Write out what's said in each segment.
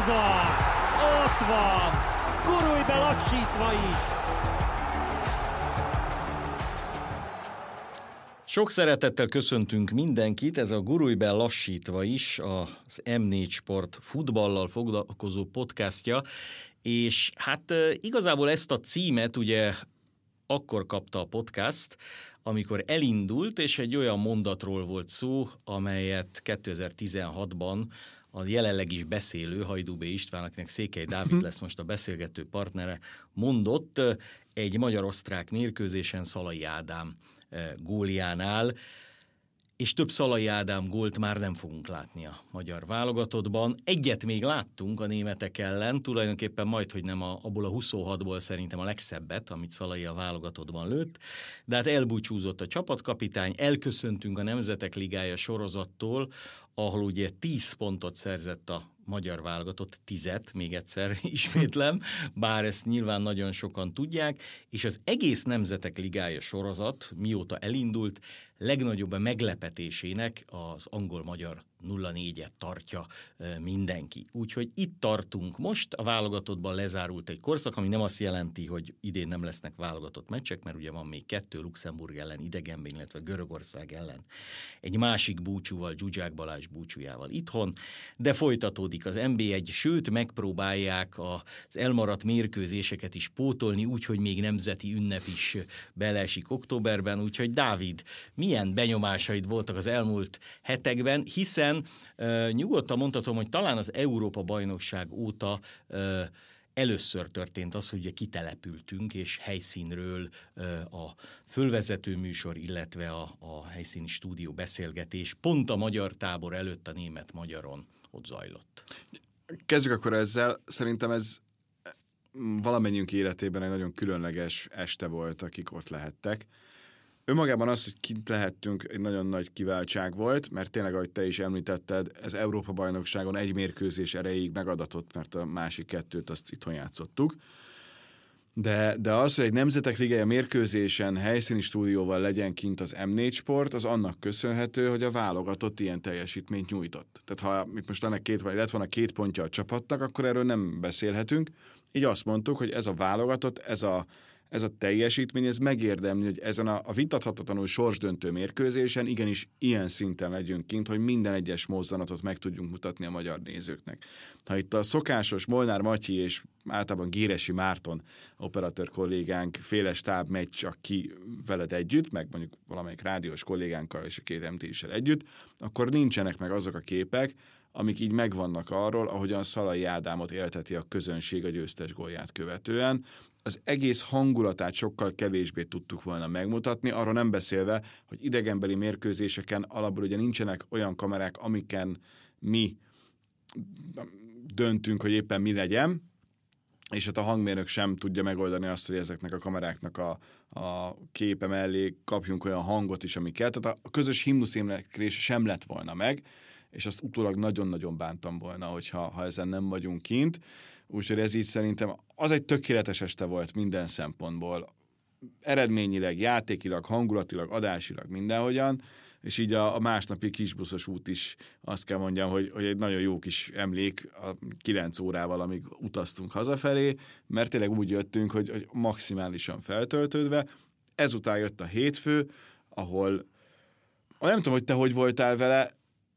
Ez az! Ott van! Gurulj be lassítva is! Sok szeretettel köszöntünk mindenkit, ez a Gurulj lassítva is, az M4 Sport futballal foglalkozó podcastja, és hát igazából ezt a címet ugye akkor kapta a podcast, amikor elindult, és egy olyan mondatról volt szó, amelyet 2016-ban a jelenleg is beszélő Hajdú B. István, akinek Székely Dávid mhm. lesz most a beszélgető partnere, mondott egy magyar-osztrák mérkőzésen Szalai Ádám góljánál, és több Szalai Ádám gólt már nem fogunk látni a magyar válogatottban. Egyet még láttunk a németek ellen, tulajdonképpen majd, hogy nem a, abból a 26-ból szerintem a legszebbet, amit Szalai a válogatottban lőtt, de hát elbúcsúzott a csapatkapitány, elköszöntünk a Nemzetek Ligája sorozattól, ahol ugye 10 pontot szerzett a magyar válogatott tizet, még egyszer ismétlem, bár ezt nyilván nagyon sokan tudják, és az egész Nemzetek Ligája sorozat, mióta elindult, legnagyobb meglepetésének az angol-magyar 0-4-et tartja mindenki. Úgyhogy itt tartunk most, a válogatottban lezárult egy korszak, ami nem azt jelenti, hogy idén nem lesznek válogatott meccsek, mert ugye van még kettő Luxemburg ellen idegenben, illetve Görögország ellen. Egy másik búcsúval, Zsuzsák Balázs búcsújával itthon, de folytatódik az NB1, sőt megpróbálják az elmaradt mérkőzéseket is pótolni, úgy, hogy még nemzeti ünnep is beleesik októberben, úgyhogy Dávid, milyen benyomásaid voltak az elmúlt hetekben, hiszen uh, nyugodtan mondhatom, hogy talán az Európa bajnokság óta uh, először történt az, hogy kitelepültünk, és helyszínről a fölvezető műsor, illetve a, a helyszíni stúdió beszélgetés pont a magyar tábor előtt a német-magyaron ott zajlott. Kezdjük akkor ezzel. Szerintem ez valamennyiünk életében egy nagyon különleges este volt, akik ott lehettek. Önmagában az, hogy kint lehettünk, egy nagyon nagy kiváltság volt, mert tényleg, ahogy te is említetted, ez Európa-bajnokságon egy mérkőzés erejéig megadatott, mert a másik kettőt azt itthon játszottuk. De, de az, hogy egy Nemzetek Ligája mérkőzésen helyszíni stúdióval legyen kint az M4 Sport, az annak köszönhető, hogy a válogatott ilyen teljesítményt nyújtott. Tehát ha itt most ennek két, vagy lett volna két pontja a csapatnak, akkor erről nem beszélhetünk. Így azt mondtuk, hogy ez a válogatott, ez a ez a teljesítmény, ez megérdemli, hogy ezen a, a vitathatatlanul sorsdöntő mérkőzésen igenis ilyen szinten legyünk kint, hogy minden egyes mozzanatot meg tudjunk mutatni a magyar nézőknek. Ha itt a szokásos Molnár Matyi és általában Géresi Márton operatőr kollégánk féle stáb megy csak ki veled együtt, meg mondjuk valamelyik rádiós kollégánkkal és a két mt együtt, akkor nincsenek meg azok a képek, amik így megvannak arról, ahogyan Szalai Ádámot élteti a közönség a győztes gólját követően. Az egész hangulatát sokkal kevésbé tudtuk volna megmutatni, arról nem beszélve, hogy idegenbeli mérkőzéseken alapból ugye nincsenek olyan kamerák, amiken mi döntünk, hogy éppen mi legyen, és hát a hangmérnök sem tudja megoldani azt, hogy ezeknek a kameráknak a, a képe mellé kapjunk olyan hangot is, ami kell. Tehát a közös himnuszéneklés sem lett volna meg, és azt utólag nagyon-nagyon bántam volna, hogyha ha ezen nem vagyunk kint. Úgyhogy ez így szerintem az egy tökéletes este volt minden szempontból. Eredményileg, játékilag, hangulatilag, adásilag, mindenhogyan, és így a, a másnapi kisbuszos út is azt kell mondjam, hogy, hogy egy nagyon jó kis emlék a kilenc órával, amíg utaztunk hazafelé, mert tényleg úgy jöttünk, hogy, hogy maximálisan feltöltődve. Ezután jött a hétfő, ahol nem tudom, hogy te hogy voltál vele,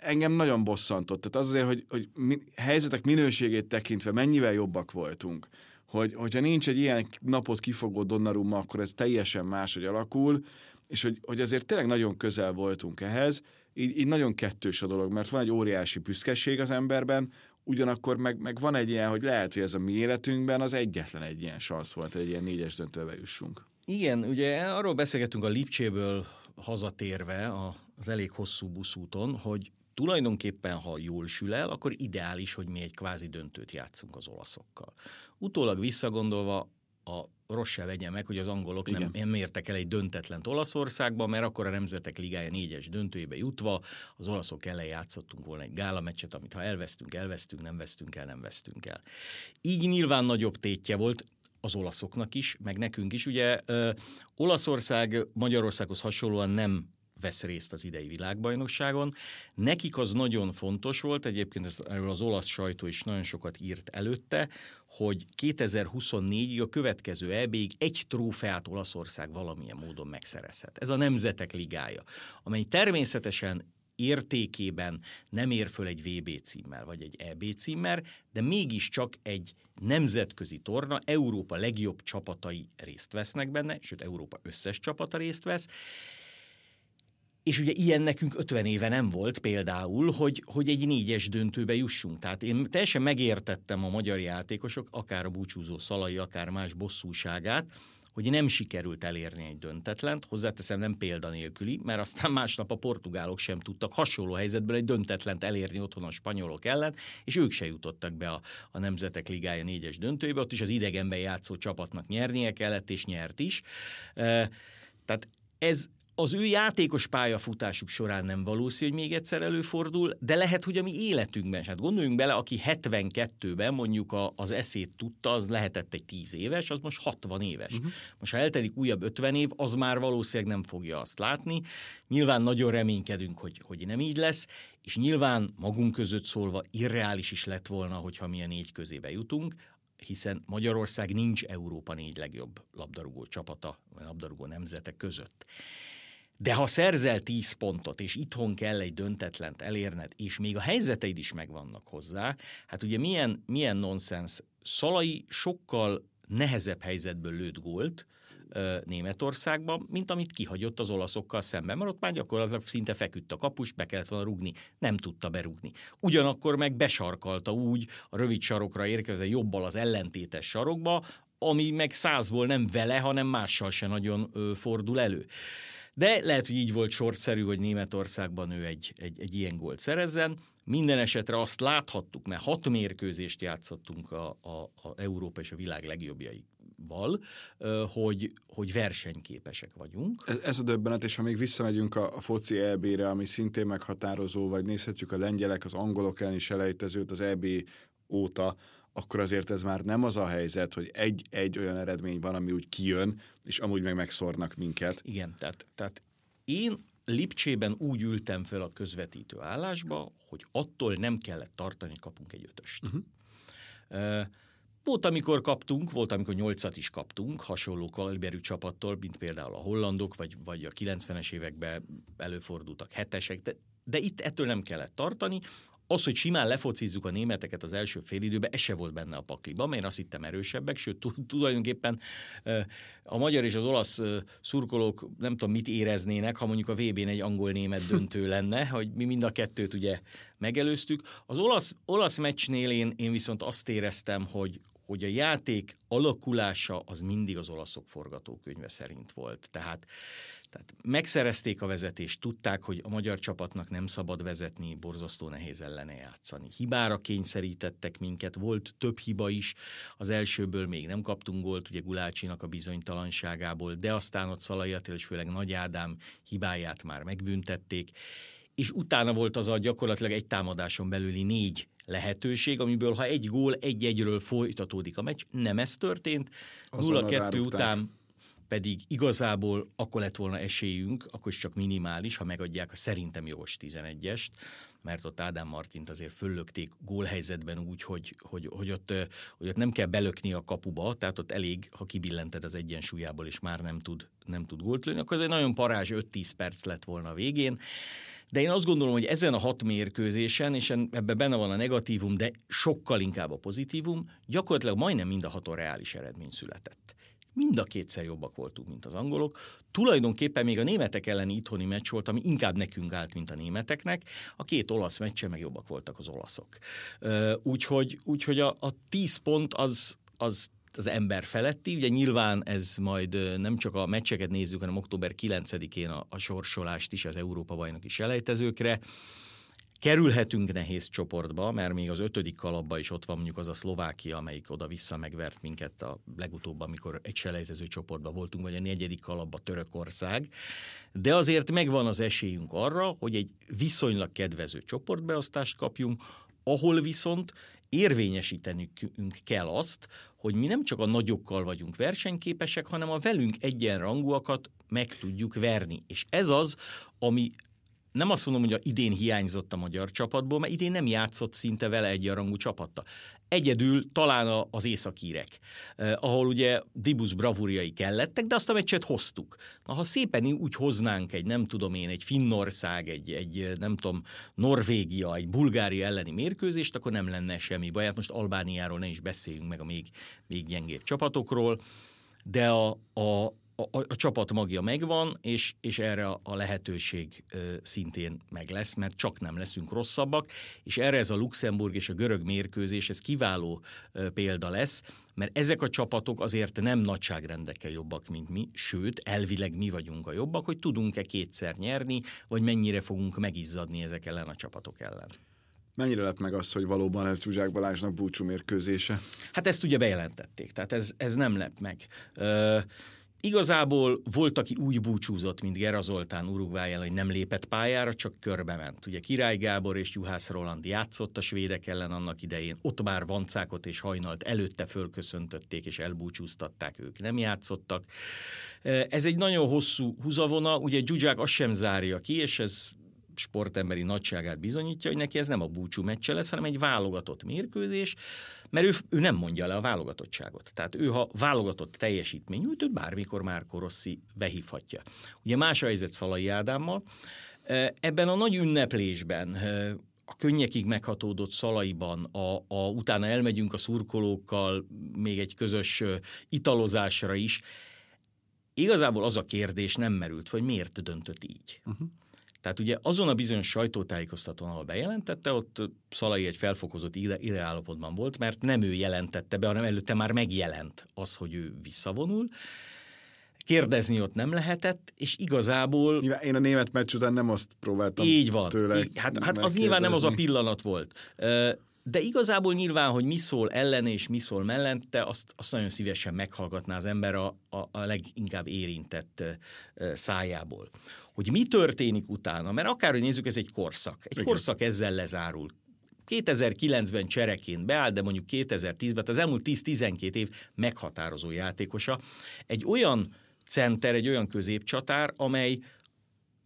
engem nagyon bosszantott. Tehát az azért, hogy, hogy mi, helyzetek minőségét tekintve mennyivel jobbak voltunk. Hogy, hogyha nincs egy ilyen napot kifogó Donnarumma, akkor ez teljesen máshogy alakul, és hogy, hogy azért tényleg nagyon közel voltunk ehhez, így, így nagyon kettős a dolog, mert van egy óriási büszkeség az emberben, ugyanakkor meg, meg van egy ilyen, hogy lehet, hogy ez a mi életünkben az egyetlen egy ilyen szansz volt, hogy egy ilyen négyes döntőbe jussunk. Igen, ugye arról beszélgetünk a Lipcséből hazatérve az elég hosszú buszúton, hogy tulajdonképpen, ha jól sül el, akkor ideális, hogy mi egy kvázi döntőt játszunk az olaszokkal. Utólag visszagondolva a rossz se legyen meg, hogy az angolok nem, nem értek el egy döntetlen Olaszországba, mert akkor a Nemzetek Ligája négyes döntőjébe jutva az olaszok ellen játszottunk volna egy gála meccset, amit ha elvesztünk, elvesztünk, nem vesztünk el, nem vesztünk el. Így nyilván nagyobb tétje volt, az olaszoknak is, meg nekünk is. Ugye ö, Olaszország Magyarországhoz hasonlóan nem vesz részt az idei világbajnokságon. Nekik az nagyon fontos volt, egyébként ez, erről az olasz sajtó is nagyon sokat írt előtte, hogy 2024-ig a következő EB-ig egy trófeát Olaszország valamilyen módon megszerezhet. Ez a Nemzetek Ligája, amely természetesen értékében nem ér föl egy VB címmel vagy egy EB címmel, de mégiscsak egy nemzetközi torna, Európa legjobb csapatai részt vesznek benne, sőt Európa összes csapata részt vesz, és ugye ilyen nekünk 50 éve nem volt például, hogy, hogy egy négyes döntőbe jussunk. Tehát én teljesen megértettem a magyar játékosok, akár a búcsúzó Szalai, akár más bosszúságát, hogy nem sikerült elérni egy döntetlent, hozzáteszem nem példanélküli, mert aztán másnap a portugálok sem tudtak hasonló helyzetből egy döntetlent elérni otthon a spanyolok ellen, és ők se jutottak be a, a Nemzetek Ligája négyes döntőjébe, ott is az idegenben játszó csapatnak nyernie kellett, és nyert is. Tehát ez az ő játékos pályafutásuk során nem valószínű, hogy még egyszer előfordul, de lehet, hogy a mi életünkben, hát gondoljunk bele, aki 72-ben mondjuk a, az eszét tudta, az lehetett egy 10 éves, az most 60 éves. Uh-huh. Most ha eltelik újabb 50 év, az már valószínűleg nem fogja azt látni. Nyilván nagyon reménykedünk, hogy, hogy nem így lesz, és nyilván magunk között szólva irreális is lett volna, hogyha mi a négy közébe jutunk, hiszen Magyarország nincs Európa négy legjobb labdarúgó csapata, vagy labdarúgó nemzetek között. De ha szerzel 10 pontot, és itthon kell egy döntetlent elérned, és még a helyzeteid is megvannak hozzá, hát ugye milyen, milyen nonsens. Szalai sokkal nehezebb helyzetből lőtt gólt, Németországban, mint amit kihagyott az olaszokkal szemben, mert ott már gyakorlatilag szinte feküdt a kapus, be kellett volna rugni, nem tudta berugni. Ugyanakkor meg besarkalta úgy a rövid sarokra érkezve jobbal az ellentétes sarokba, ami meg százból nem vele, hanem mással se nagyon fordul elő. De lehet, hogy így volt sorszerű, hogy Németországban ő egy, egy, egy ilyen gólt szerezzen. Minden esetre azt láthattuk, mert hat mérkőzést játszottunk a, a, a Európa és a világ legjobbjai val, hogy, hogy versenyképesek vagyunk. Ez, ez a döbbenet, és ha még visszamegyünk a, a foci EB-re, ami szintén meghatározó, vagy nézhetjük a lengyelek, az angolok elleni selejtezőt az EB óta, akkor azért ez már nem az a helyzet, hogy egy, egy olyan eredmény van, ami úgy kijön, és amúgy meg megszornak minket. Igen, tehát, tehát én Lipcsében úgy ültem fel a közvetítő állásba, hogy attól nem kellett tartani, kapunk egy ötöst. Uh-huh. Uh, volt, amikor kaptunk, volt, amikor nyolcat is kaptunk, hasonló kaliberű csapattól, mint például a hollandok, vagy, vagy a 90-es években előfordultak hetesek, de, de itt ettől nem kellett tartani. Az, hogy simán lefocizzuk a németeket az első félidőben, ez se volt benne a pakliban, én azt hittem erősebbek, sőt tulajdonképpen a magyar és az olasz szurkolók nem tudom mit éreznének, ha mondjuk a VB-n egy angol-német döntő lenne, hogy mi mind a kettőt ugye megelőztük. Az olasz, olasz meccsnél én, én viszont azt éreztem, hogy, hogy a játék alakulása az mindig az olaszok forgatókönyve szerint volt. Tehát tehát megszerezték a vezetést, tudták, hogy a magyar csapatnak nem szabad vezetni, borzasztó nehéz ellene játszani. Hibára kényszerítettek minket, volt több hiba is, az elsőből még nem kaptunk gólt, ugye Gulácsinak a bizonytalanságából, de aztán ott Szalai Attila és főleg Nagy Ádám hibáját már megbüntették, és utána volt az a gyakorlatilag egy támadáson belüli négy lehetőség, amiből ha egy gól egy-egyről folytatódik a meccs, nem ez történt. 0-2 után pedig igazából akkor lett volna esélyünk, akkor is csak minimális, ha megadják a szerintem jogos 11-est, mert ott Ádám Martint azért föllökték gólhelyzetben úgy, hogy, hogy, hogy, ott, hogy ott nem kell belökni a kapuba, tehát ott elég, ha kibillented az egyensúlyából, és már nem tud, nem tud gólt lőni, akkor ez egy nagyon parázs 5-10 perc lett volna a végén. De én azt gondolom, hogy ezen a hat mérkőzésen, és ebben benne van a negatívum, de sokkal inkább a pozitívum, gyakorlatilag majdnem mind a haton reális eredmény született. Mind a kétszer jobbak voltunk, mint az angolok. Tulajdonképpen még a németek elleni itthoni meccs volt, ami inkább nekünk állt, mint a németeknek. A két olasz meccsen meg jobbak voltak az olaszok. Úgyhogy, úgyhogy a, a tíz pont az, az az ember feletti. Ugye nyilván ez majd nem csak a meccseket nézzük, hanem október 9-én a, a sorsolást is az Európa-bajnoki selejtezőkre. Kerülhetünk nehéz csoportba, mert még az ötödik kalapba is ott van mondjuk az a Szlovákia, amelyik oda-vissza megvert minket a legutóbb, amikor egy selejtező csoportba voltunk, vagy a negyedik kalapba Törökország. De azért megvan az esélyünk arra, hogy egy viszonylag kedvező csoportbeosztást kapjunk, ahol viszont érvényesítenünk kell azt, hogy mi nem csak a nagyokkal vagyunk versenyképesek, hanem a velünk egyenrangúakat meg tudjuk verni. És ez az, ami nem azt mondom, hogy a idén hiányzott a magyar csapatból, mert idén nem játszott szinte vele egyenrangú csapatta. Egyedül talán az északírek, eh, ahol ugye Dibus bravúriai kellettek, de azt a meccset hoztuk. Na, ha szépen úgy hoznánk egy, nem tudom én, egy Finnország, egy, egy nem tudom, Norvégia, egy Bulgária elleni mérkőzést, akkor nem lenne semmi baj. Hát most Albániáról ne is beszéljünk meg a még, még gyengébb csapatokról, de a, a, a, a csapat magja megvan, és, és erre a lehetőség ö, szintén meg lesz, mert csak nem leszünk rosszabbak, és erre ez a Luxemburg és a görög mérkőzés, ez kiváló ö, példa lesz, mert ezek a csapatok azért nem nagyságrendekkel jobbak, mint mi, sőt, elvileg mi vagyunk a jobbak, hogy tudunk-e kétszer nyerni, vagy mennyire fogunk megizzadni ezek ellen a csapatok ellen. Mennyire lett meg az, hogy valóban ez Zsuzsák Balázsnak búcsú mérkőzése? Hát ezt ugye bejelentették, tehát ez, ez nem lett meg. Ö, Igazából volt, aki úgy búcsúzott, mint Gera Zoltán Uruguay hogy nem lépett pályára, csak körbe ment. Ugye Király Gábor és Juhász Roland játszott a svédek ellen annak idején, ott már Vancákot és Hajnalt előtte fölköszöntötték és elbúcsúztatták, ők nem játszottak. Ez egy nagyon hosszú húzavona, ugye Zsuzsák azt sem zárja ki, és ez sportemberi nagyságát bizonyítja, hogy neki ez nem a búcsú meccse lesz, hanem egy válogatott mérkőzés, mert ő, ő nem mondja le a válogatottságot. Tehát ő, ha válogatott teljesítmény nyújt, őt bármikor már Rossi behívhatja. Ugye más a helyzet Szalai Ádámmal. Ebben a nagy ünneplésben, a könnyekig meghatódott szalaiban, a, a, utána elmegyünk a szurkolókkal még egy közös italozásra is, igazából az a kérdés nem merült, hogy miért döntött így. Uh-huh. Tehát ugye azon a bizonyos sajtótájékoztatón, ahol bejelentette, ott Szalai egy felfokozott ide, ideállapotban volt, mert nem ő jelentette be, hanem előtte már megjelent az, hogy ő visszavonul. Kérdezni ott nem lehetett, és igazából... Én a német meccs után nem azt próbáltam Így van. Tőle hát, hát az nyilván nem az a pillanat volt. De igazából nyilván, hogy mi szól ellene és mi szól mellette, azt, azt nagyon szívesen meghallgatná az ember a, a, a leginkább érintett szájából hogy mi történik utána, mert akárhogy nézzük, ez egy korszak. Egy Igen. korszak ezzel lezárul. 2009-ben csereként beáll, de mondjuk 2010-ben, az elmúlt 10-12 év meghatározó játékosa. Egy olyan center, egy olyan középcsatár, amely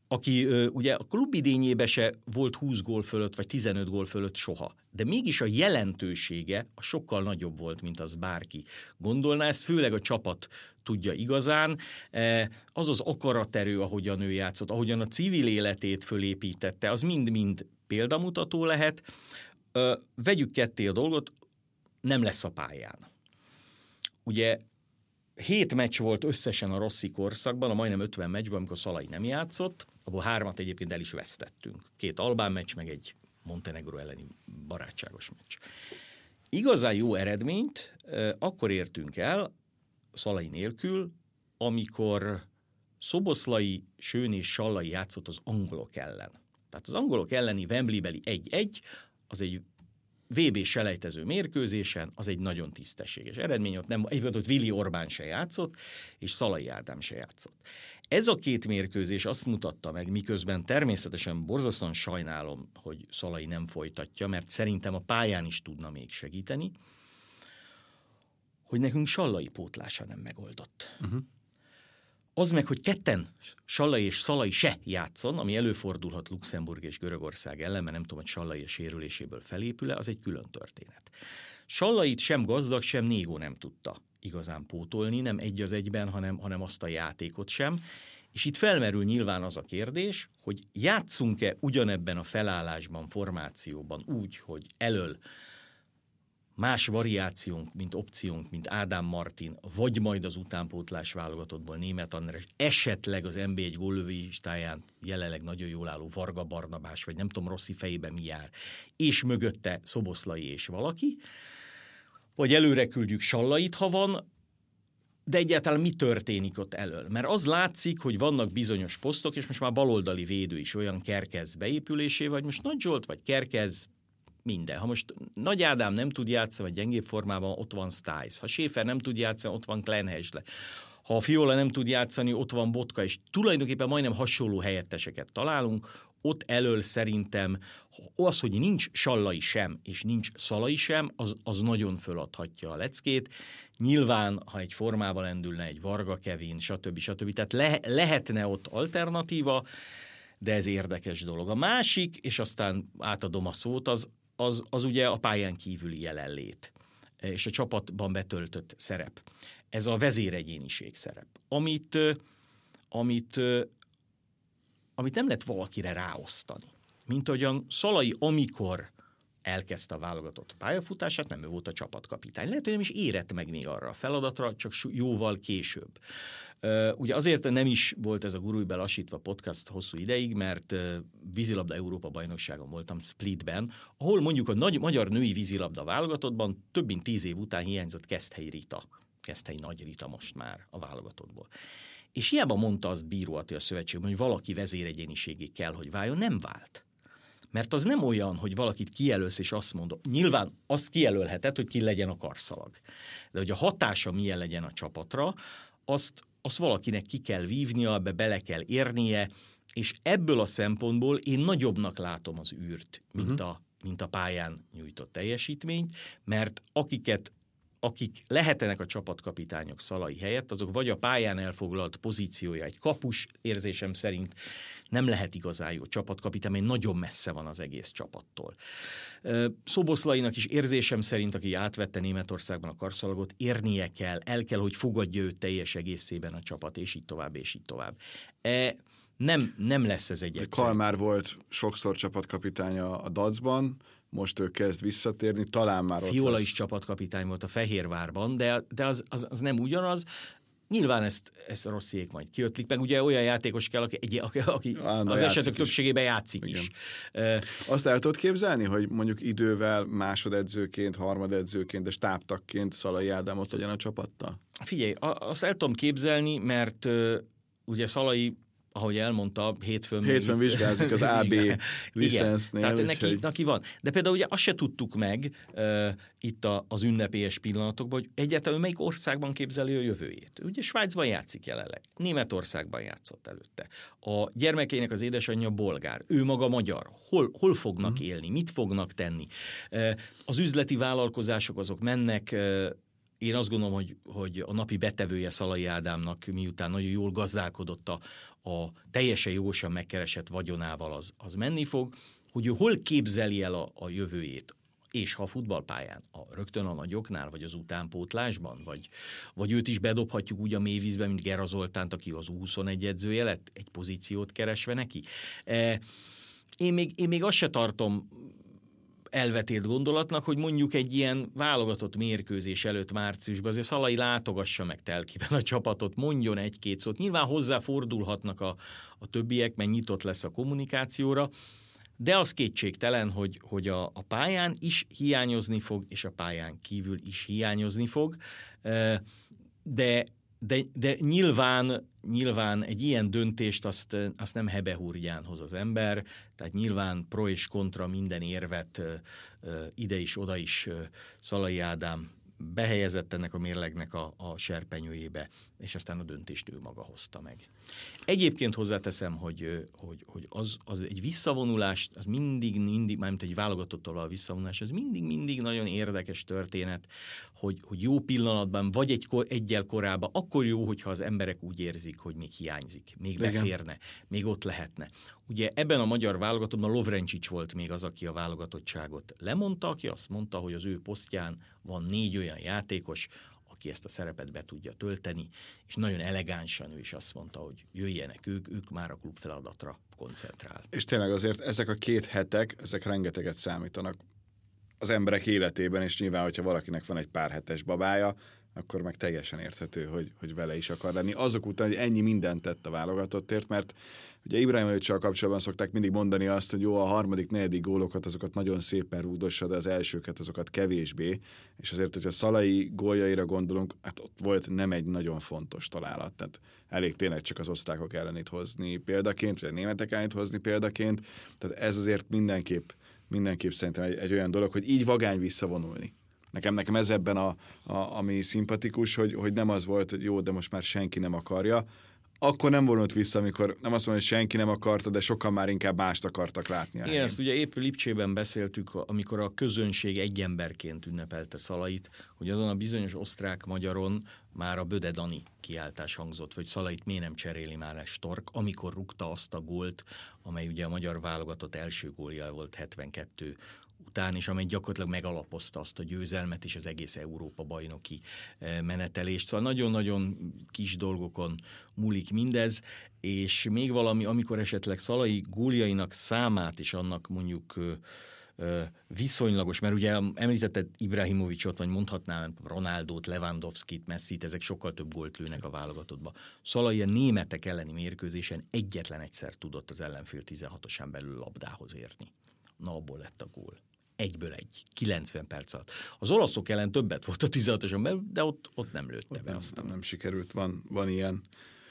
aki ugye a klub idényébe se volt 20 gól fölött, vagy 15 gól fölött soha. De mégis a jelentősége a sokkal nagyobb volt, mint az bárki gondolná. Ezt főleg a csapat tudja igazán. E, az az akaraterő, ahogyan ő játszott, ahogyan a civil életét fölépítette, az mind-mind példamutató lehet. Vegyük ketté a dolgot, nem lesz a pályán. Ugye hét meccs volt összesen a Rossi korszakban, a majdnem 50 meccsben, amikor Szalai nem játszott, abból hármat egyébként el is vesztettünk. Két albán meccs, meg egy Montenegro elleni barátságos meccs. Igazán jó eredményt akkor értünk el, Szalai nélkül, amikor Szoboszlai, Sőn és Sallai játszott az angolok ellen. Tehát az angolok elleni Wembley-beli 1-1, az egy VB selejtező mérkőzésen, az egy nagyon tisztességes eredmény, ott nem, egyébként ott Vili Orbán se játszott, és Szalai Ádám se játszott. Ez a két mérkőzés azt mutatta meg, miközben természetesen borzasztóan sajnálom, hogy Szalai nem folytatja, mert szerintem a pályán is tudna még segíteni, hogy nekünk Sallai pótlása nem megoldott. Uh-huh. Az meg, hogy ketten, Sallai és Szalai se játszon, ami előfordulhat Luxemburg és Görögország ellen, mert nem tudom, hogy Sallai a sérüléséből felépül az egy külön történet. Sallait sem gazdag, sem Négó nem tudta igazán pótolni, nem egy az egyben, hanem, hanem azt a játékot sem. És itt felmerül nyilván az a kérdés, hogy játszunk-e ugyanebben a felállásban, formációban úgy, hogy elől más variációnk, mint opciónk, mint Ádám Martin, vagy majd az utánpótlás válogatottból német András, esetleg az NB1 góllövőistáján jelenleg nagyon jól álló Varga Barnabás, vagy nem tudom, Rossi fejében mi jár, és mögötte Szoboszlai és valaki, vagy előre küldjük Sallait, ha van, de egyáltalán mi történik ott elől? Mert az látszik, hogy vannak bizonyos posztok, és most már baloldali védő is olyan kerkez beépülésé, vagy most Nagy Zsolt, vagy kerkez minden. Ha most Nagy Ádám nem tud játszani, vagy gyengébb formában, ott van Stiles. Ha Schäfer nem tud játszani, ott van Klenhesle. Ha a Fiola nem tud játszani, ott van Botka, és tulajdonképpen majdnem hasonló helyetteseket találunk, ott elől szerintem az, hogy nincs Sallai sem, és nincs Szalai sem, az, az nagyon föladhatja a leckét. Nyilván, ha egy formába lendülne egy Varga Kevin, stb. stb. Tehát le, lehetne ott alternatíva, de ez érdekes dolog. A másik, és aztán átadom a szót, az, az, az ugye a pályán kívüli jelenlét és a csapatban betöltött szerep. Ez a vezéregyéniség szerep, amit, amit, amit nem lehet valakire ráosztani. Mint ahogyan Szalai, amikor elkezdte a válogatott pályafutását, nem ő volt a csapatkapitány. Lehet, hogy nem is érett meg még arra a feladatra, csak jóval később. Ugye azért nem is volt ez a Gurúj belassítva podcast hosszú ideig, mert vízilabda Európa bajnokságon voltam Splitben, ahol mondjuk a nagy magyar női vízilabda válogatottban több mint tíz év után hiányzott Keszthely Rita. Keszthely Nagy Rita most már a válogatottból. És hiába mondta azt bíró a szövetség, hogy valaki vezéregyéniségé kell, hogy váljon, nem vált. Mert az nem olyan, hogy valakit kijelölsz, és azt mondod, nyilván azt kijelölheted, hogy ki legyen a karszalag. De hogy a hatása milyen legyen a csapatra, azt, azt valakinek ki kell vívnia, ebbe bele kell érnie, és ebből a szempontból én nagyobbnak látom az űrt, mint, uh-huh. a, mint a pályán nyújtott teljesítményt, mert akiket akik lehetenek a csapatkapitányok szalai helyett, azok vagy a pályán elfoglalt pozíciója egy kapus érzésem szerint nem lehet igazán jó csapatkapitány, mert nagyon messze van az egész csapattól. Szoboszlainak is érzésem szerint, aki átvette Németországban a karszalagot, érnie kell, el kell, hogy fogadja őt teljes egészében a csapat, és így tovább, és így tovább. E, nem, nem lesz ez egy egyszerű. Kalmár volt sokszor csapatkapitánya a Dacban, most ő kezd visszatérni, talán már Fiola ott is csapatkapitány volt a Fehérvárban, de, de az, az, az nem ugyanaz. Nyilván ezt, ezt rossziék majd kiötlik, meg ugye olyan játékos kell, aki, egy, aki, aki az esetek is. többségében játszik Igen. is. Azt el tudod képzelni, hogy mondjuk idővel másodedzőként, harmadedzőként, de stábtakként Szalai Ádám ott legyen a csapattal? Figyelj, azt el tudom képzelni, mert ugye Szalai ahogy elmondta, hétfőn... Hétfőn vizsgázik az AB licensznél. Tehát neki, hogy... neki van. De például ugye azt se tudtuk meg uh, itt a, az ünnepélyes pillanatokban, hogy egyáltalán melyik országban képzeli a jövőjét. Ugye Svájcban játszik jelenleg, Németországban játszott előtte. A gyermekének az édesanyja bolgár, ő maga magyar. Hol, hol fognak uh-huh. élni, mit fognak tenni? Uh, az üzleti vállalkozások azok mennek, uh, én azt gondolom, hogy, hogy a napi betevője Szalai Ádámnak, miután nagyon jól gazdálkodott a, a teljesen jogosan megkeresett vagyonával, az, az menni fog, hogy ő hol képzeli el a, a jövőjét, és ha a futballpályán, a, rögtön a nagyoknál, vagy az utánpótlásban, vagy, vagy őt is bedobhatjuk úgy a mélyvízbe, mint Gera Zoltánt, aki az 21 edzője lett, egy pozíciót keresve neki. E, én még, én még azt se tartom elvetét gondolatnak, hogy mondjuk egy ilyen válogatott mérkőzés előtt márciusban azért Szalai látogassa meg telkiben a csapatot, mondjon egy-két szót. Nyilván hozzáfordulhatnak a, a többiek, mert nyitott lesz a kommunikációra, de az kétségtelen, hogy, hogy a, a pályán is hiányozni fog, és a pályán kívül is hiányozni fog, de de, de nyilván, nyilván egy ilyen döntést azt, azt nem hebehúrján hoz az ember, tehát nyilván pro és kontra minden érvet ide is, oda is Szalai Ádám behelyezett ennek a mérlegnek a, a serpenyőjébe, és aztán a döntést ő maga hozta meg. Egyébként hozzáteszem, hogy, hogy, hogy az, az egy visszavonulás, az mindig, mindig, mármint egy válogatottól a visszavonulás, az mindig, mindig nagyon érdekes történet, hogy, hogy jó pillanatban, vagy egy, egyel korábban, akkor jó, hogyha az emberek úgy érzik, hogy még hiányzik, még beférne, még ott lehetne. Ugye ebben a magyar válogatottban Lovrencsics volt még az, aki a válogatottságot lemondta, aki azt mondta, hogy az ő posztján van négy olyan játékos, aki ezt a szerepet be tudja tölteni, és nagyon elegánsan ő is azt mondta, hogy jöjjenek ők, ők már a klub feladatra koncentrál. És tényleg azért ezek a két hetek, ezek rengeteget számítanak az emberek életében, és nyilván, hogyha valakinek van egy pár hetes babája, akkor meg teljesen érthető, hogy, hogy vele is akar lenni. Azok után, hogy ennyi mindent tett a válogatottért, mert ugye Ibrahimovicsal kapcsolatban szokták mindig mondani azt, hogy jó, a harmadik, negyedik gólokat, azokat nagyon szépen rúdossa, de az elsőket, azokat kevésbé. És azért, hogyha Szalai góljaira gondolunk, hát ott volt nem egy nagyon fontos találat. Tehát elég tényleg csak az osztrákok ellenét hozni példaként, vagy a németek ellenét hozni példaként. Tehát ez azért mindenképp, mindenképp szerintem egy, egy olyan dolog, hogy így vagány visszavonulni Nekem, nekem ez ebben a, a, ami szimpatikus, hogy, hogy nem az volt, hogy jó, de most már senki nem akarja. akkor nem vonult vissza, amikor nem azt mondom, hogy senki nem akarta, de sokan már inkább mást akartak látni. Igen, ezt ugye épp Lipcsében beszéltük, amikor a közönség egy emberként ünnepelte Szalait, hogy azon a bizonyos osztrák-magyaron már a Böde Dani kiáltás hangzott, hogy Szalait miért nem cseréli már egy Stork, amikor rúgta azt a gólt, amely ugye a magyar válogatott első gólja volt 72 után, és amely gyakorlatilag megalapozta azt a győzelmet és az egész Európa bajnoki eh, menetelést. Szóval nagyon-nagyon kis dolgokon múlik mindez, és még valami, amikor esetleg Szalai góljainak számát is annak mondjuk viszonylagos, mert ugye említetted Ibrahimovicsot, vagy mondhatnám Ronaldót, Lewandowskit, Messit, ezek sokkal több gólt lőnek a válogatottba. Szalai a németek elleni mérkőzésen egyetlen egyszer tudott az ellenfél 16-osán belül labdához érni. Na, abból lett a gól egyből egy, 90 perc alatt. Az olaszok ellen többet volt a 16-oson belül, de ott, ott nem lőtte be azt. Nem, nem sikerült, van, van ilyen.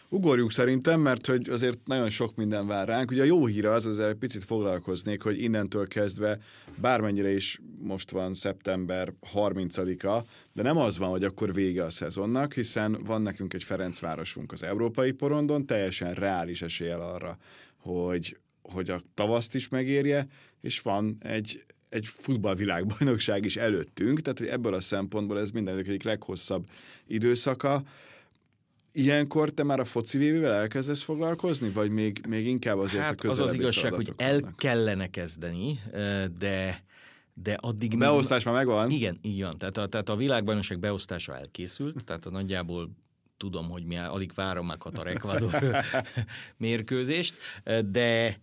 Ugorjuk szerintem, mert hogy azért nagyon sok minden vár ránk. Ugye a jó hír az, azért egy picit foglalkoznék, hogy innentől kezdve bármennyire is most van szeptember 30-a, de nem az van, hogy akkor vége a szezonnak, hiszen van nekünk egy Ferencvárosunk az európai porondon, teljesen reális eséllyel arra, hogy, hogy a tavaszt is megérje, és van egy egy futballvilágbajnokság is előttünk, tehát hogy ebből a szempontból ez minden egyik leghosszabb időszaka. Ilyenkor te már a foci vévével elkezdesz foglalkozni, vagy még, még inkább azért hát a az az igazság, hogy el vannak? kellene kezdeni, de de addig... A beosztás még... már megvan? Igen, így van. Tehát a, tehát a világbajnokság beosztása elkészült, tehát a nagyjából tudom, hogy mi alig várom már Katar Ecuador mérkőzést, de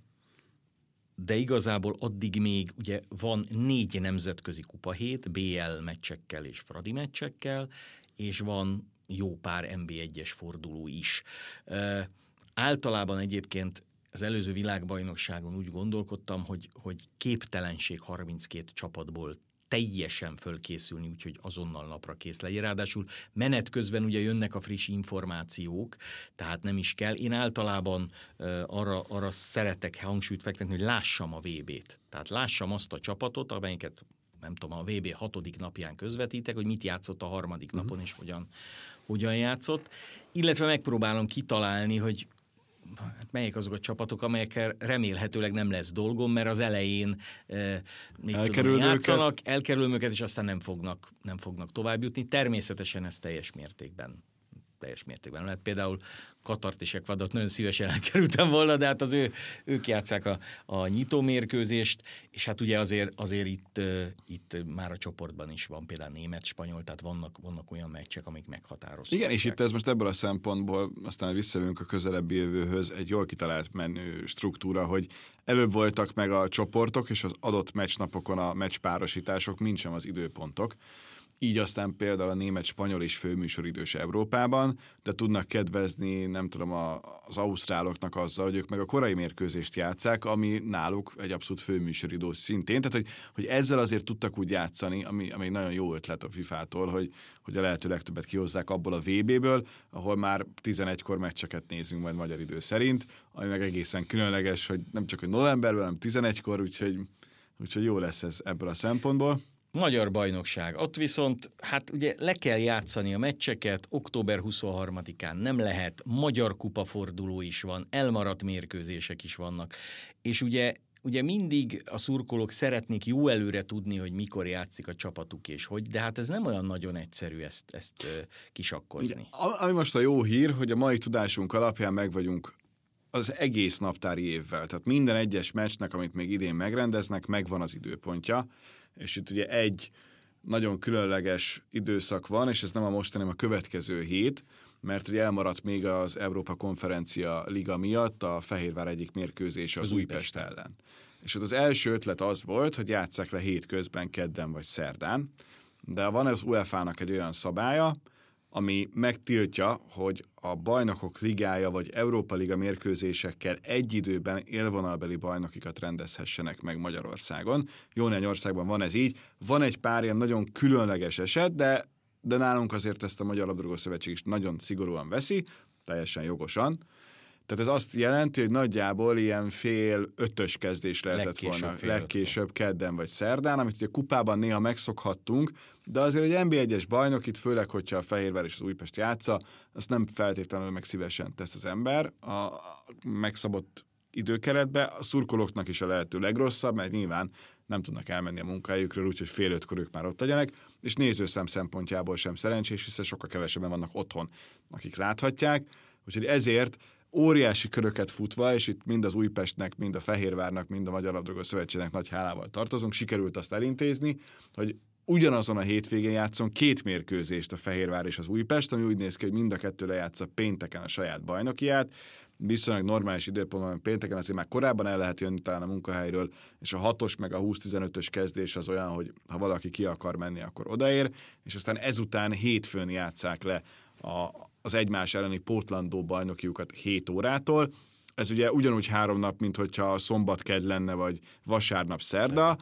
de igazából addig még ugye van négy nemzetközi kupahét, BL meccsekkel és Fradi meccsekkel, és van jó pár NB1-es forduló is. E, általában egyébként az előző világbajnokságon úgy gondolkodtam, hogy, hogy képtelenség 32 csapatból teljesen fölkészülni, úgyhogy azonnal napra kész legyen. Ráadásul menet közben ugye jönnek a friss információk, tehát nem is kell. Én általában arra, arra szeretek hangsúlyt fektetni, hogy lássam a VB-t. Tehát lássam azt a csapatot, amelyiket nem tudom, a VB hatodik napján közvetítek, hogy mit játszott a harmadik uh-huh. napon, és hogyan, hogyan játszott. Illetve megpróbálom kitalálni, hogy hát melyek azok a csapatok, amelyekkel remélhetőleg nem lesz dolgom, mert az elején e, tudom, játszanak, elkerülöm őket, és aztán nem fognak, nem fognak tovább jutni. Természetesen ez teljes mértékben teljes mértékben. Lehet például Katart és Ekvadort nagyon szívesen elkerültem volna, de hát az ő, ők játszák a, a nyitó mérkőzést, és hát ugye azért, azért itt, itt már a csoportban is van például német, spanyol, tehát vannak, vannak olyan meccsek, amik meghatároznak. Igen, és itt ez most ebből a szempontból, aztán visszajövünk a közelebbi jövőhöz, egy jól kitalált menő struktúra, hogy előbb voltak meg a csoportok, és az adott meccsnapokon a meccspárosítások, mint sem az időpontok így aztán például a német-spanyol is főműsoridős Európában, de tudnak kedvezni, nem tudom, a, az ausztráloknak azzal, hogy ők meg a korai mérkőzést játszák, ami náluk egy abszolút főműsoridő szintén. Tehát, hogy, hogy ezzel azért tudtak úgy játszani, ami, ami nagyon jó ötlet a FIFA-tól, hogy, hogy a lehető legtöbbet kihozzák abból a VB-ből, ahol már 11-kor meccseket nézünk majd magyar idő szerint, ami meg egészen különleges, hogy nem csak hogy novemberben, hanem 11-kor, úgyhogy, úgyhogy jó lesz ez ebből a szempontból. Magyar bajnokság. Ott viszont, hát ugye le kell játszani a meccseket, október 23-án nem lehet, magyar kupa forduló is van, elmaradt mérkőzések is vannak. És ugye ugye mindig a szurkolók szeretnék jó előre tudni, hogy mikor játszik a csapatuk és hogy, de hát ez nem olyan nagyon egyszerű ezt, ezt kisakkozni. Ami most a jó hír, hogy a mai tudásunk alapján meg vagyunk az egész naptári évvel. Tehát minden egyes meccsnek, amit még idén megrendeznek, megvan az időpontja és itt ugye egy nagyon különleges időszak van, és ez nem a most, hanem a következő hét, mert ugye elmaradt még az Európa Konferencia Liga miatt a Fehérvár egyik mérkőzés az, az Újpest ellen. És ott az első ötlet az volt, hogy játsszák le hétközben, kedden vagy szerdán, de van az UEFA-nak egy olyan szabálya, ami megtiltja, hogy a bajnokok ligája vagy Európa Liga mérkőzésekkel egy időben élvonalbeli bajnokikat rendezhessenek meg Magyarországon. Jó néhány országban van ez így. Van egy pár ilyen nagyon különleges eset, de, de nálunk azért ezt a Magyar Labdarúgó Szövetség is nagyon szigorúan veszi, teljesen jogosan. Tehát ez azt jelenti, hogy nagyjából ilyen fél ötös kezdés lehetett Legkésőbb volna, fél legkésőbb kedden vagy szerdán, amit ugye kupában néha megszokhattunk, de azért egy NB1-es bajnok itt, főleg, hogyha a Fehérvár és az Újpest játsza, azt nem feltétlenül meg szívesen tesz az ember a megszabott időkeretbe, a szurkolóknak is a lehető legrosszabb, mert nyilván nem tudnak elmenni a munkájukról, úgyhogy fél ötkor ők már ott legyenek, és nézőszem szempontjából sem szerencsés, hiszen sokkal kevesebben vannak otthon, akik láthatják, úgyhogy ezért óriási köröket futva, és itt mind az Újpestnek, mind a Fehérvárnak, mind a Magyar Labdarúgó Szövetségnek nagy hálával tartozunk, sikerült azt elintézni, hogy ugyanazon a hétvégén játszon két mérkőzést a Fehérvár és az Újpest, ami úgy néz ki, hogy mind a kettő lejátsza pénteken a saját bajnokiát, viszonylag normális időpontban pénteken, azért már korábban el lehet jönni talán a munkahelyről, és a 6-os meg a 20-15-ös kezdés az olyan, hogy ha valaki ki akar menni, akkor odaér, és aztán ezután hétfőn játszák le a, az egymás elleni pótlandó bajnokiukat 7 órától. Ez ugye ugyanúgy három nap, mint hogyha szombat kedd lenne, vagy vasárnap szerda,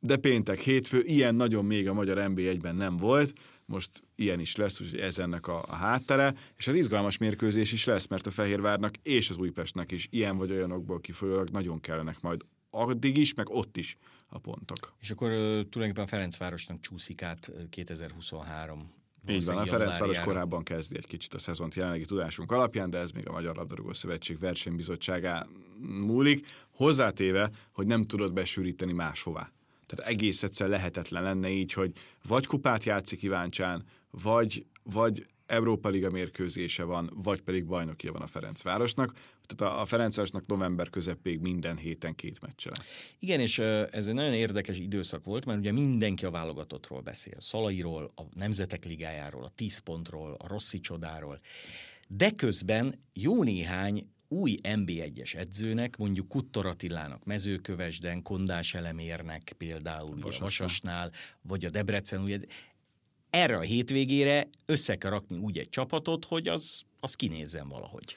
de péntek, hétfő, ilyen nagyon még a magyar NB1-ben nem volt, most ilyen is lesz, úgyhogy ez ennek a, a háttere, és az izgalmas mérkőzés is lesz, mert a Fehérvárnak és az Újpestnek is ilyen vagy olyanokból kifolyólag nagyon kellenek majd addig is, meg ott is a pontok. És akkor tulajdonképpen Ferencvárosnak csúszik át 2023 így van, a Ferencváros korábban kezdi egy kicsit a szezont jelenlegi tudásunk alapján, de ez még a Magyar Labdarúgó Szövetség versenybizottságán múlik, hozzátéve, hogy nem tudod besűríteni máshová. Tehát egész egyszer lehetetlen lenne így, hogy vagy kupát játszik Iváncsán, vagy, vagy Európa Liga mérkőzése van, vagy pedig bajnokia van a Ferencvárosnak. Tehát a Ferencvárosnak november közepéig minden héten két meccse lesz. Igen, és ez egy nagyon érdekes időszak volt, mert ugye mindenki a válogatottról beszél. Szalairól, a Nemzetek Ligájáról, a 10 pontról, a Rossi csodáról. De közben jó néhány új NB1-es edzőnek, mondjuk Kuttor Attilának mezőkövesden, Kondás Elemérnek például ugye a Vasasnál, vagy a Debrecen ugye erre a hétvégére össze kell rakni úgy egy csapatot, hogy az, az kinézzen valahogy.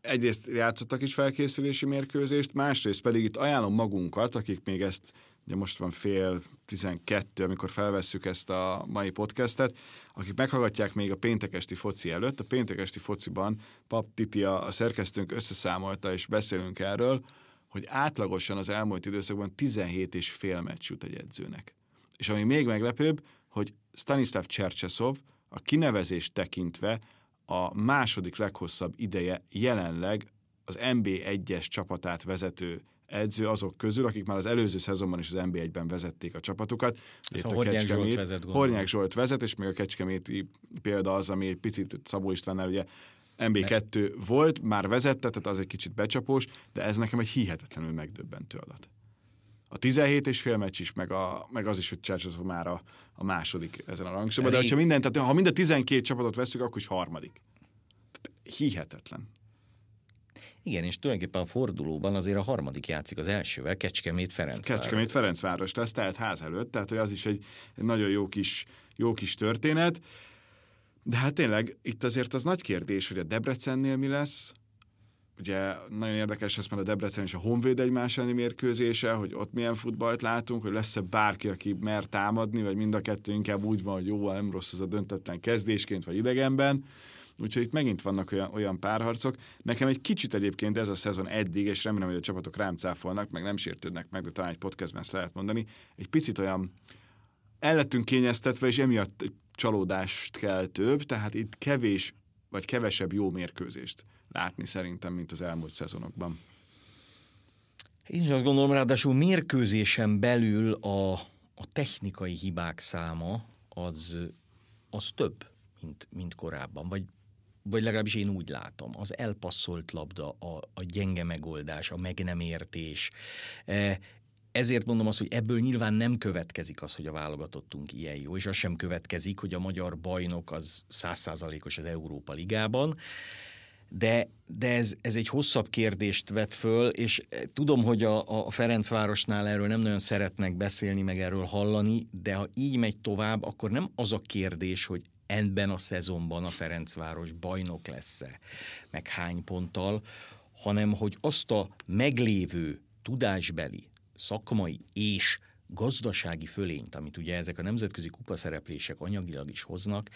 Egyrészt játszottak is felkészülési mérkőzést, másrészt pedig itt ajánlom magunkat, akik még ezt ugye most van fél 12, amikor felvesszük ezt a mai podcastet, akik meghallgatják még a péntekesti foci előtt. A péntekesti fociban Pap Titi, a, szerkesztőnk összeszámolta, és beszélünk erről, hogy átlagosan az elmúlt időszakban 17 és fél meccs jut egy edzőnek. És ami még meglepőbb, hogy Stanislav Csercseszov a kinevezést tekintve a második leghosszabb ideje jelenleg az NB1-es csapatát vezető edző azok közül, akik már az előző szezonban is az NB1-ben vezették a csapatukat. Itt a Hornyák Zsolt vezet, Hornyák Zsolt vezet, és még a Kecskeméti példa az, ami egy picit Szabó Istvánnál ugye MB2 volt, már vezette, tehát az egy kicsit becsapós, de ez nekem egy hihetetlenül megdöbbentő adat. A 17 és fél meccs is, meg, a, meg az is, hogy Csercseszov már a, a második ezen a rangsorban, de hogyha minden, tehát ha mind a 12 csapatot veszük, akkor is harmadik. Tehát hihetetlen. Igen, és tulajdonképpen a fordulóban azért a harmadik játszik az elsővel, Kecskemét Ferencváros. Kecskemét Ferencváros lesz, tehát ház előtt, tehát hogy az is egy, egy nagyon jó kis, jó kis történet. De hát tényleg itt azért az nagy kérdés, hogy a Debrecennél mi lesz, ugye nagyon érdekes lesz már a Debrecen és a Honvéd egymás elleni mérkőzése, hogy ott milyen futballt látunk, hogy lesz-e bárki, aki mer támadni, vagy mind a kettő inkább úgy van, hogy jó, nem rossz ez a döntetlen kezdésként, vagy idegenben. Úgyhogy itt megint vannak olyan, olyan párharcok. Nekem egy kicsit egyébként ez a szezon eddig, és remélem, hogy a csapatok rám cáfolnak, meg nem sértődnek meg, de talán egy podcastben ezt lehet mondani, egy picit olyan el lettünk kényeztetve, és emiatt csalódást kell több, tehát itt kevés vagy kevesebb jó mérkőzést látni szerintem, mint az elmúlt szezonokban. Én is azt gondolom, ráadásul mérkőzésen belül a, a technikai hibák száma az, az több, mint, mint korábban, vagy vagy legalábbis én úgy látom, az elpasszolt labda, a, a gyenge megoldás, a meg nem értés. E, ezért mondom azt, hogy ebből nyilván nem következik az, hogy a válogatottunk ilyen jó, és az sem következik, hogy a magyar bajnok az százszázalékos az Európa Ligában, de, de ez, ez egy hosszabb kérdést vet föl, és tudom, hogy a, a Ferencvárosnál erről nem nagyon szeretnek beszélni, meg erről hallani, de ha így megy tovább, akkor nem az a kérdés, hogy ebben a szezonban a Ferencváros bajnok lesz-e, meg hány ponttal, hanem hogy azt a meglévő tudásbeli, szakmai és gazdasági fölényt, amit ugye ezek a nemzetközi kupaszereplések anyagilag is hoznak,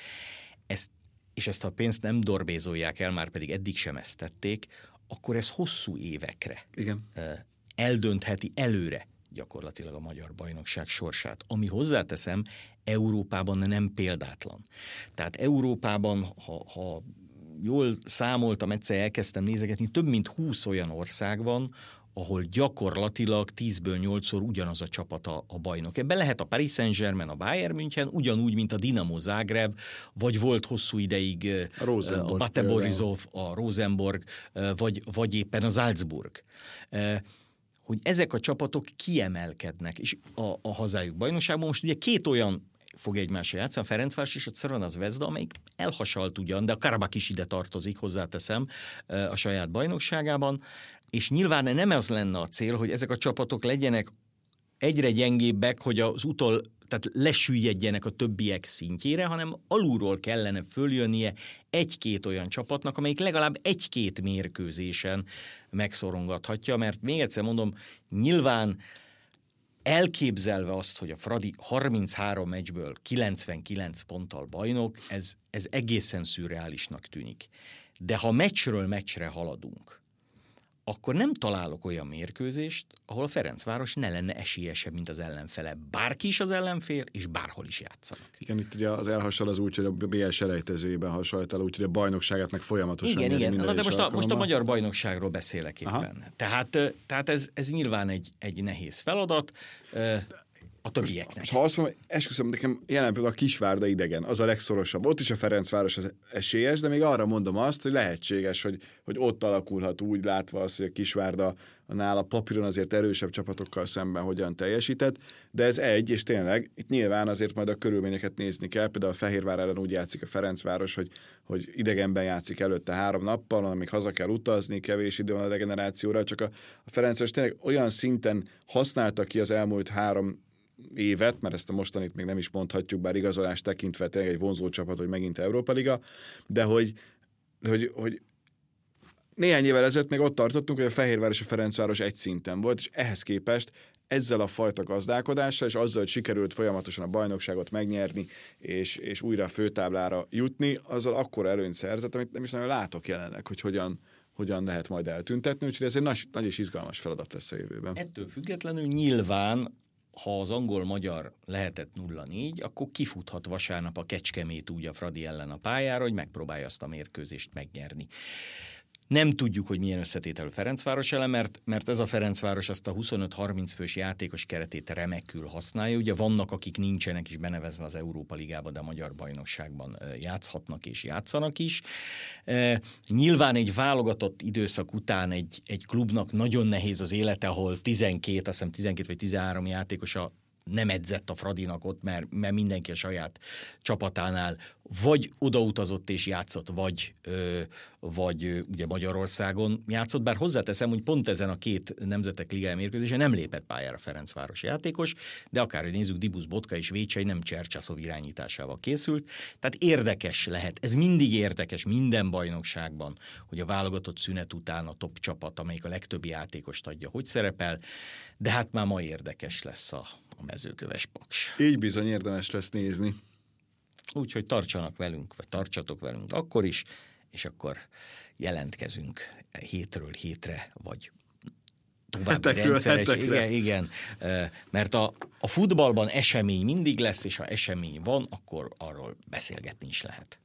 ezt és ezt a pénzt nem dorbézolják el, már pedig eddig sem ezt tették, akkor ez hosszú évekre Igen. eldöntheti előre gyakorlatilag a magyar bajnokság sorsát. Ami hozzáteszem, Európában nem példátlan. Tehát Európában, ha, ha jól számoltam, egyszer elkezdtem nézegetni, több mint 20 olyan ország van, ahol gyakorlatilag 10-ből 8-szor ugyanaz a csapat a, a bajnok. Ebben lehet a Paris Saint-Germain, a Bayern München, ugyanúgy, mint a Dinamo Zágráb, vagy volt hosszú ideig a, Rosenborg, a Bate Borisov, a Rosenborg, vagy, vagy éppen a Salzburg. Hogy ezek a csapatok kiemelkednek, és a, a hazájuk bajnokságban most ugye két olyan fog egymásra játszani, a Ferencváros és a Cerona Zvezda, amelyik elhasalt ugyan, de a Karabak is ide tartozik, hozzáteszem, a saját bajnokságában, és nyilván nem az lenne a cél, hogy ezek a csapatok legyenek egyre gyengébbek, hogy az utol, tehát lesüllyedjenek a többiek szintjére, hanem alulról kellene följönnie egy-két olyan csapatnak, amelyik legalább egy-két mérkőzésen megszorongathatja, mert még egyszer mondom, nyilván elképzelve azt, hogy a Fradi 33 meccsből 99 ponttal bajnok, ez, ez egészen szürreálisnak tűnik. De ha meccsről meccsre haladunk, akkor nem találok olyan mérkőzést, ahol a Ferencváros ne lenne esélyesebb, mint az ellenfele. Bárki is az ellenfél, és bárhol is játszanak. Igen, itt ugye az elhasal az úgy, hogy a BL selejtezőjében hasonlít el, úgyhogy a bajnokságát meg folyamatosan Igen, igen. Na, de most a, most a magyar bajnokságról beszélek éppen. Tehát, tehát ez, ez nyilván egy, egy nehéz feladat a többieknek. És ha azt mondom, esküszöm, nekem jelen pillanatban a Kisvárda idegen, az a legszorosabb. Ott is a Ferencváros az esélyes, de még arra mondom azt, hogy lehetséges, hogy, hogy ott alakulhat úgy látva azt, hogy a Kisvárda nála papíron azért erősebb csapatokkal szemben hogyan teljesített, de ez egy, és tényleg itt nyilván azért majd a körülményeket nézni kell, például a Fehérvár ellen úgy játszik a Ferencváros, hogy, hogy idegenben játszik előtte három nappal, amíg haza kell utazni, kevés idő van a regenerációra, csak a, a Ferencváros tényleg olyan szinten használta ki az elmúlt három évet, mert ezt a mostanit még nem is mondhatjuk, bár igazolást tekintve tényleg egy vonzó csapat, hogy megint Európa Liga, de hogy, hogy, hogy néhány évvel ezelőtt még ott tartottunk, hogy a Fehérvár és a Ferencváros egy szinten volt, és ehhez képest ezzel a fajta gazdálkodással, és azzal, hogy sikerült folyamatosan a bajnokságot megnyerni, és, és újra a főtáblára jutni, azzal akkor előnyt szerzett, amit nem is nagyon látok jelenleg, hogy hogyan, hogyan lehet majd eltüntetni, úgyhogy ez egy nagy, nagy és izgalmas feladat lesz a jövőben. Ettől függetlenül nyilván ha az angol-magyar lehetett 0-4, akkor kifuthat vasárnap a Kecskemét úgy a Fradi ellen a pályára, hogy megpróbálja azt a mérkőzést megnyerni. Nem tudjuk, hogy milyen összetételű Ferencváros ellen, mert, mert ez a Ferencváros azt a 25-30 fős játékos keretét remekül használja. Ugye vannak, akik nincsenek is benevezve az Európa Ligába, de a Magyar Bajnokságban játszhatnak és játszanak is. Nyilván egy válogatott időszak után egy, egy klubnak nagyon nehéz az élete, ahol 12, azt hiszem 12 vagy 13 játékosa nem edzett a Fradinak ott, mert, mert mindenki a saját csapatánál vagy odautazott és játszott, vagy, ö, vagy ö, ugye Magyarországon játszott, bár hozzáteszem, hogy pont ezen a két nemzetek ligája mérkőzésen nem lépett pályára Ferencváros játékos, de akár, hogy nézzük, Dibusz Botka és Vécsei nem Csercsaszov irányításával készült, tehát érdekes lehet, ez mindig érdekes minden bajnokságban, hogy a válogatott szünet után a top csapat, amelyik a legtöbb játékost adja, hogy szerepel, de hát már ma érdekes lesz a, a mezőköves paks. Így bizony érdemes lesz nézni. Úgyhogy tartsanak velünk, vagy tartsatok velünk akkor is, és akkor jelentkezünk hétről hétre, vagy további hetekről, rendszeres. Hetekre. Igen, igen, mert a, a futballban esemény mindig lesz, és ha esemény van, akkor arról beszélgetni is lehet.